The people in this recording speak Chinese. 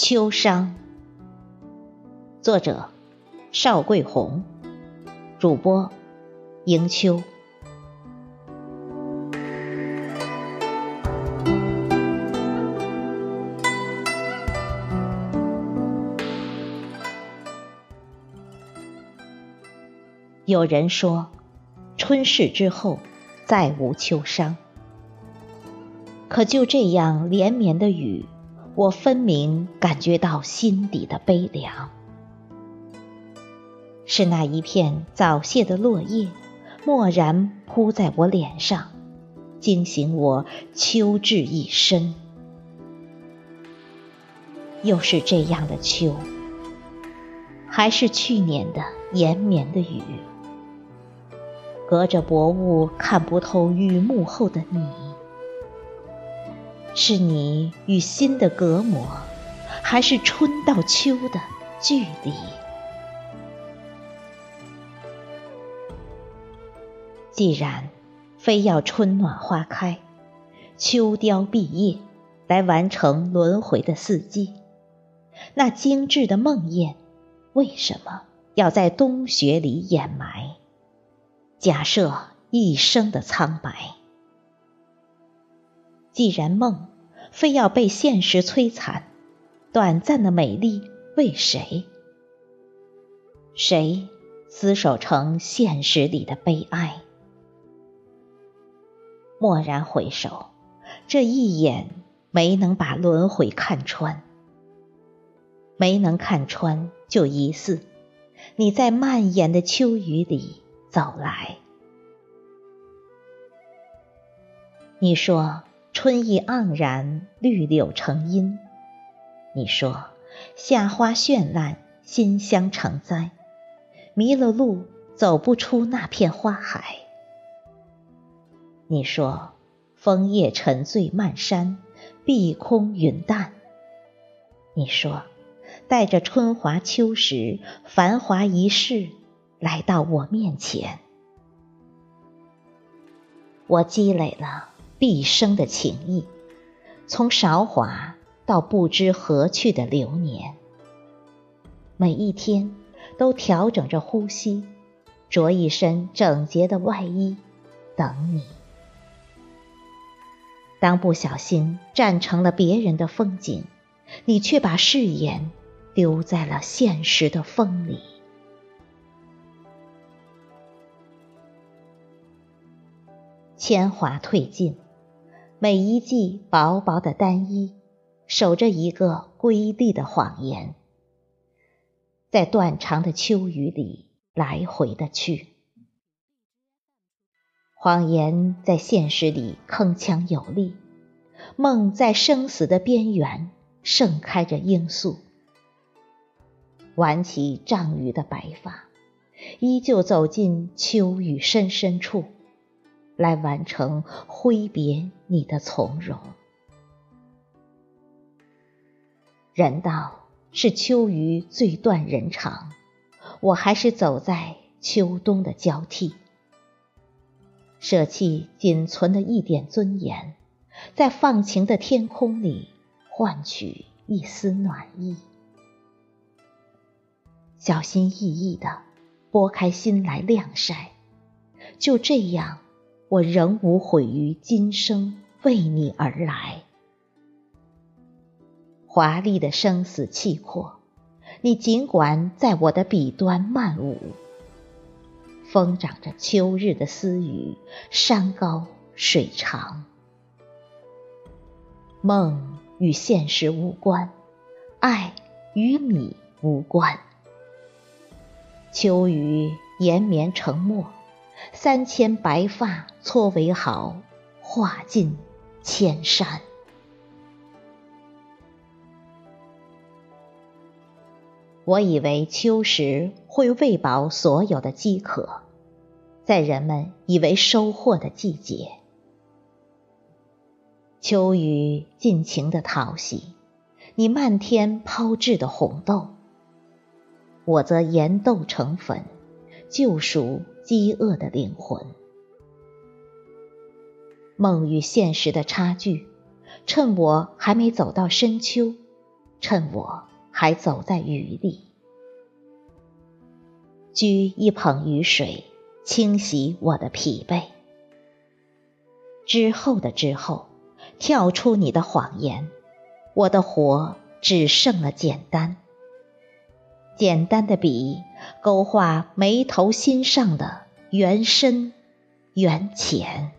秋殇，作者邵桂红，主播迎秋。有人说，春逝之后再无秋殇。可就这样连绵的雨。我分明感觉到心底的悲凉，是那一片早谢的落叶，蓦然扑在我脸上，惊醒我秋至一身。又是这样的秋，还是去年的延绵的雨，隔着薄雾看不透雨幕后的你。是你与心的隔膜，还是春到秋的距离？既然非要春暖花开，秋凋碧叶，来完成轮回的四季，那精致的梦魇，为什么要在冬雪里掩埋，假设一生的苍白？既然梦非要被现实摧残，短暂的美丽为谁？谁厮守成现实里的悲哀？蓦然回首，这一眼没能把轮回看穿，没能看穿，就疑似你在蔓延的秋雨里走来。你说。春意盎然，绿柳成荫。你说夏花绚烂，馨香成灾。迷了路，走不出那片花海。你说枫叶沉醉漫山，碧空云淡。你说带着春华秋实，繁华一世来到我面前。我积累了。毕生的情谊，从韶华到不知何去的流年，每一天都调整着呼吸，着一身整洁的外衣，等你。当不小心站成了别人的风景，你却把誓言丢在了现实的风里。铅华褪尽。每一季薄薄的单衣，守着一个瑰丽的谎言，在断肠的秋雨里来回的去。谎言在现实里铿锵有力，梦在生死的边缘盛开着罂粟。挽起障雨的白发，依旧走进秋雨深深处。来完成挥别你的从容。人道是秋雨最断人肠，我还是走在秋冬的交替，舍弃仅存的一点尊严，在放晴的天空里换取一丝暖意，小心翼翼的拨开心来晾晒，就这样。我仍无悔于今生为你而来，华丽的生死契阔，你尽管在我的笔端漫舞，疯长着秋日的私语，山高水长，梦与现实无关，爱与你无关，秋雨延绵成墨。三千白发搓为毫，画尽千山。我以为秋时会喂饱所有的饥渴，在人们以为收获的季节，秋雨尽情的淘洗，你漫天抛掷的红豆，我则研豆成粉，救赎。饥饿的灵魂，梦与现实的差距，趁我还没走到深秋，趁我还走在雨里。掬一捧雨水，清洗我的疲惫。之后的之后，跳出你的谎言，我的活只剩了简单。简单的笔，勾画眉头心上的缘深缘浅。